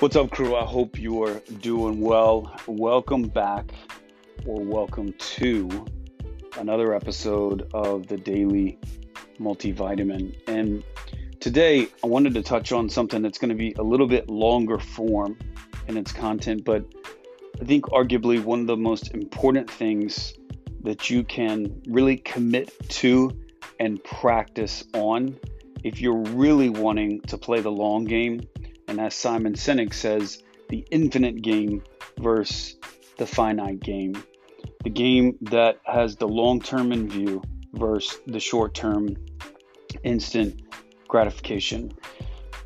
What's up, crew? I hope you are doing well. Welcome back, or welcome to another episode of the Daily Multivitamin. And today, I wanted to touch on something that's going to be a little bit longer form in its content, but I think arguably one of the most important things that you can really commit to and practice on if you're really wanting to play the long game and as Simon Sinek says, the infinite game versus the finite game. The game that has the long term in view versus the short term instant gratification.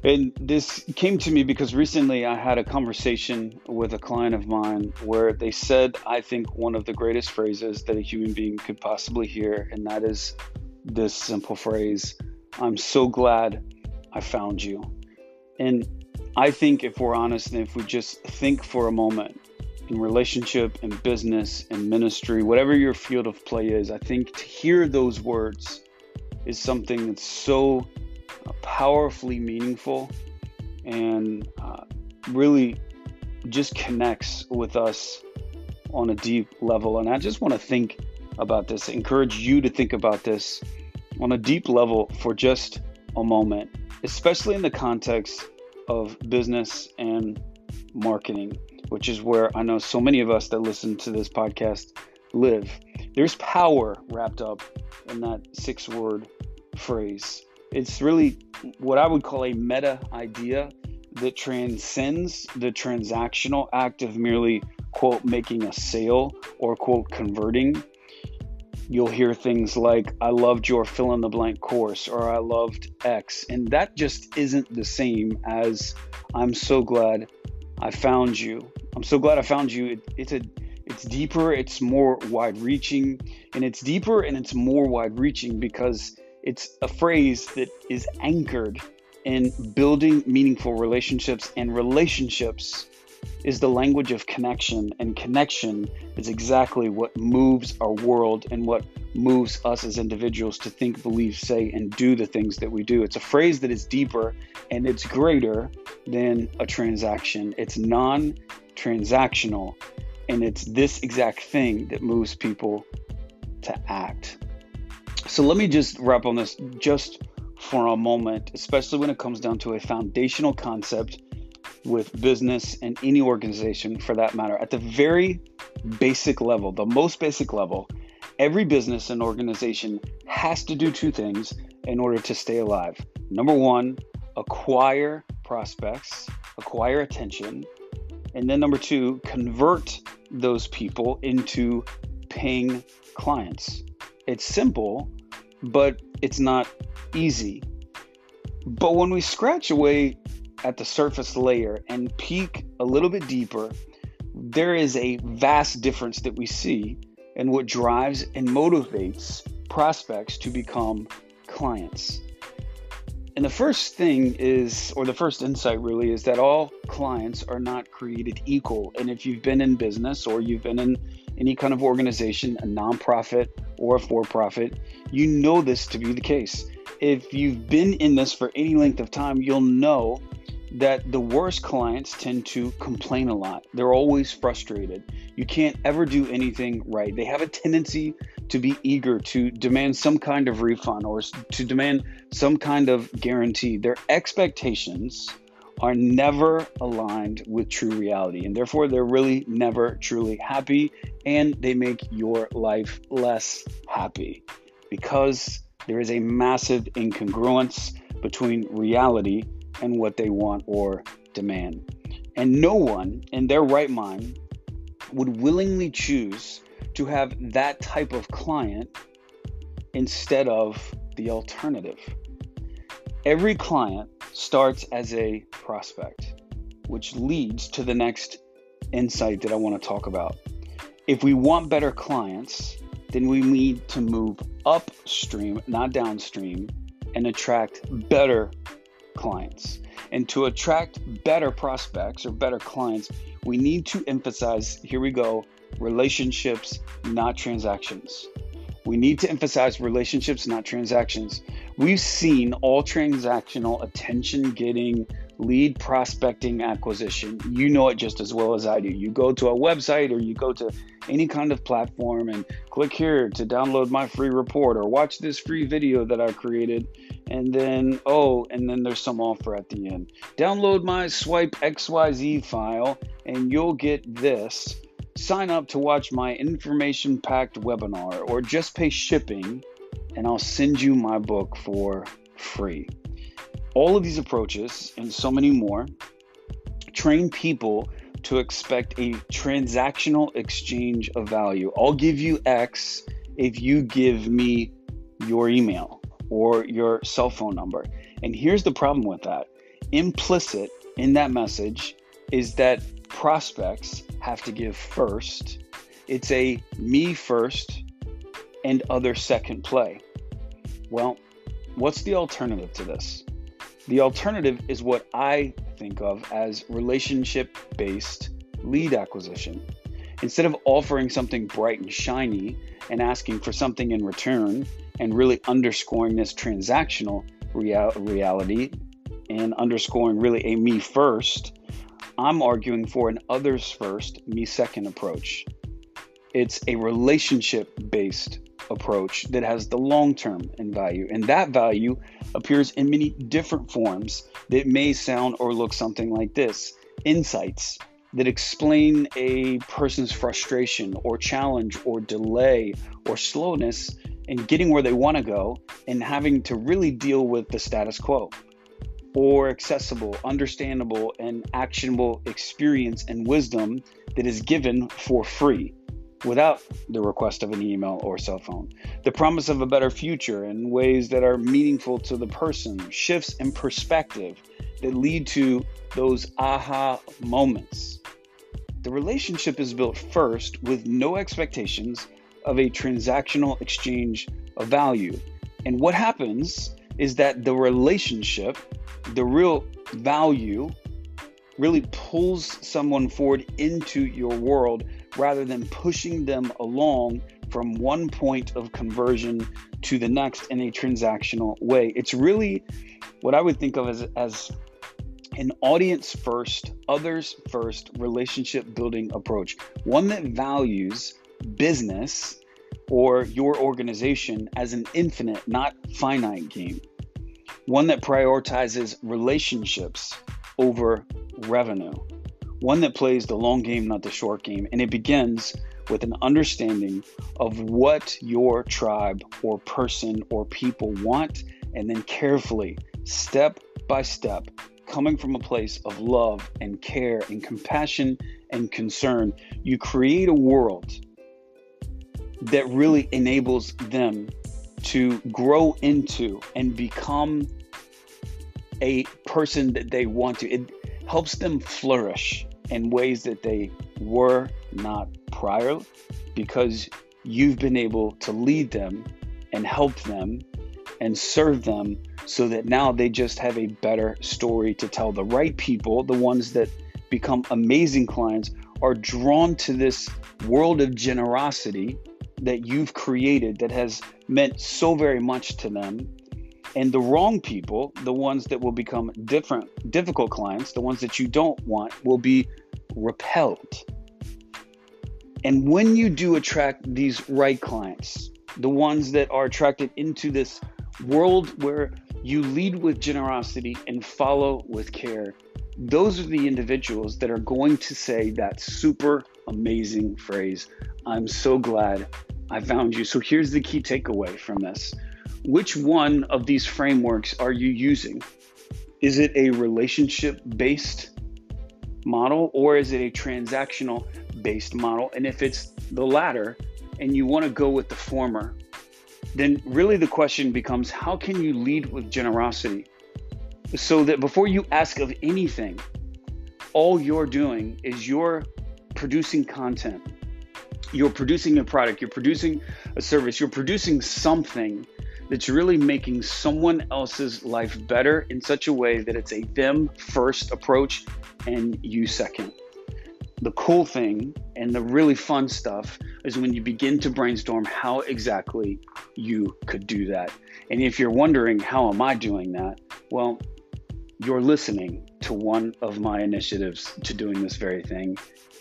And this came to me because recently I had a conversation with a client of mine where they said, I think, one of the greatest phrases that a human being could possibly hear, and that is this simple phrase I'm so glad I found you. And I think if we're honest and if we just think for a moment in relationship, and business, and ministry, whatever your field of play is, I think to hear those words is something that's so uh, powerfully meaningful and uh, really just connects with us on a deep level. And I just want to think about this, encourage you to think about this on a deep level for just a moment, especially in the context of business and marketing, which is where I know so many of us that listen to this podcast live. There's power wrapped up in that six word phrase. It's really what I would call a meta idea that transcends the transactional act of merely, quote, making a sale or, quote, converting you'll hear things like, I loved your fill in the blank course, or I loved X. And that just isn't the same as I'm so glad I found you. I'm so glad I found you. It, it's a it's deeper, it's more wide reaching, and it's deeper and it's more wide reaching because it's a phrase that is anchored in building meaningful relationships and relationships is the language of connection, and connection is exactly what moves our world and what moves us as individuals to think, believe, say, and do the things that we do. It's a phrase that is deeper and it's greater than a transaction, it's non transactional, and it's this exact thing that moves people to act. So let me just wrap on this just for a moment, especially when it comes down to a foundational concept with business and any organization for that matter. At the very basic level, the most basic level, every business and organization has to do two things in order to stay alive. Number one, acquire prospects, acquire attention. And then number two, convert those people into paying clients. It's simple, but it's not easy. But when we scratch away at the surface layer and peek a little bit deeper, there is a vast difference that we see in what drives and motivates prospects to become clients. And the first thing is, or the first insight really, is that all clients are not created equal. And if you've been in business or you've been in any kind of organization, a nonprofit or a for profit, you know this to be the case. If you've been in this for any length of time, you'll know that the worst clients tend to complain a lot. They're always frustrated. You can't ever do anything right. They have a tendency to be eager to demand some kind of refund or to demand some kind of guarantee. Their expectations are never aligned with true reality, and therefore they're really never truly happy, and they make your life less happy because there is a massive incongruence between reality and what they want or demand. And no one in their right mind would willingly choose to have that type of client instead of the alternative. Every client starts as a prospect, which leads to the next insight that I want to talk about. If we want better clients, then we need to move upstream, not downstream, and attract better clients. And to attract better prospects or better clients, we need to emphasize here we go relationships, not transactions. We need to emphasize relationships, not transactions. We've seen all transactional attention getting lead prospecting acquisition. You know it just as well as I do. You go to a website or you go to any kind of platform and click here to download my free report or watch this free video that I created. And then, oh, and then there's some offer at the end. Download my swipe XYZ file and you'll get this. Sign up to watch my information packed webinar or just pay shipping and I'll send you my book for free. All of these approaches and so many more train people to expect a transactional exchange of value. I'll give you X if you give me your email or your cell phone number. And here's the problem with that implicit in that message is that prospects have to give first. It's a me first and other second play. Well, what's the alternative to this? The alternative is what I think of as relationship based lead acquisition. Instead of offering something bright and shiny and asking for something in return and really underscoring this transactional real- reality and underscoring really a me first, I'm arguing for an others first, me second approach. It's a relationship based approach that has the long term in value. And that value appears in many different forms that may sound or look something like this insights that explain a person's frustration or challenge or delay or slowness in getting where they want to go and having to really deal with the status quo or accessible, understandable, and actionable experience and wisdom that is given for free without the request of an email or cell phone. The promise of a better future in ways that are meaningful to the person, shifts in perspective that lead to those aha moments. The relationship is built first with no expectations of a transactional exchange of value. And what happens is that the relationship, the real value, really pulls someone forward into your world rather than pushing them along from one point of conversion to the next in a transactional way. It's really what I would think of as, as an audience first, others first relationship building approach, one that values business or your organization as an infinite, not finite game, one that prioritizes relationships over revenue one that plays the long game, not the short game. And it begins with an understanding of what your tribe or person or people want, and then carefully, step by step, coming from a place of love and care and compassion and concern, you create a world that really enables them to grow into and become a person that they want to. It helps them flourish in ways that they were not prior because you've been able to lead them and help them and serve them so that now they just have a better story to tell. The right people, the ones that become amazing clients, are drawn to this world of generosity that you've created that has meant so very much to them. And the wrong people, the ones that will become different, difficult clients, the ones that you don't want, will be repelled. And when you do attract these right clients, the ones that are attracted into this world where you lead with generosity and follow with care, those are the individuals that are going to say that super amazing phrase I'm so glad I found you. So here's the key takeaway from this which one of these frameworks are you using? Is it a relationship based model or is it a transactional based model? And if it's the latter and you want to go with the former, then really the question becomes how can you lead with generosity so that before you ask of anything, all you're doing is you're producing content, you're producing a product, you're producing a service, you're producing something that's really making someone else's life better in such a way that it's a them first approach and you second. The cool thing and the really fun stuff is when you begin to brainstorm how exactly you could do that. And if you're wondering, how am I doing that? Well, you're listening to one of my initiatives to doing this very thing.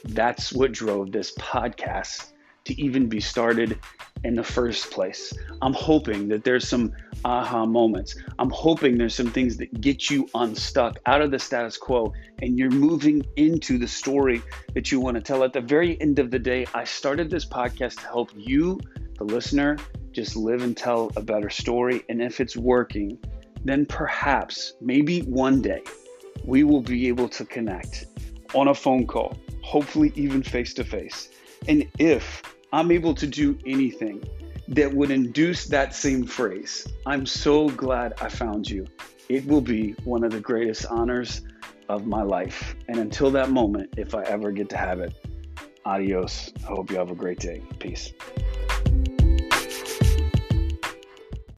That's what drove this podcast to even be started in the first place. I'm hoping that there's some aha moments. I'm hoping there's some things that get you unstuck out of the status quo and you're moving into the story that you want to tell. At the very end of the day, I started this podcast to help you, the listener, just live and tell a better story. And if it's working, then perhaps, maybe one day, we will be able to connect on a phone call, hopefully even face to face. And if I'm able to do anything that would induce that same phrase. I'm so glad I found you. It will be one of the greatest honors of my life. And until that moment, if I ever get to have it, adios. I hope you have a great day. Peace.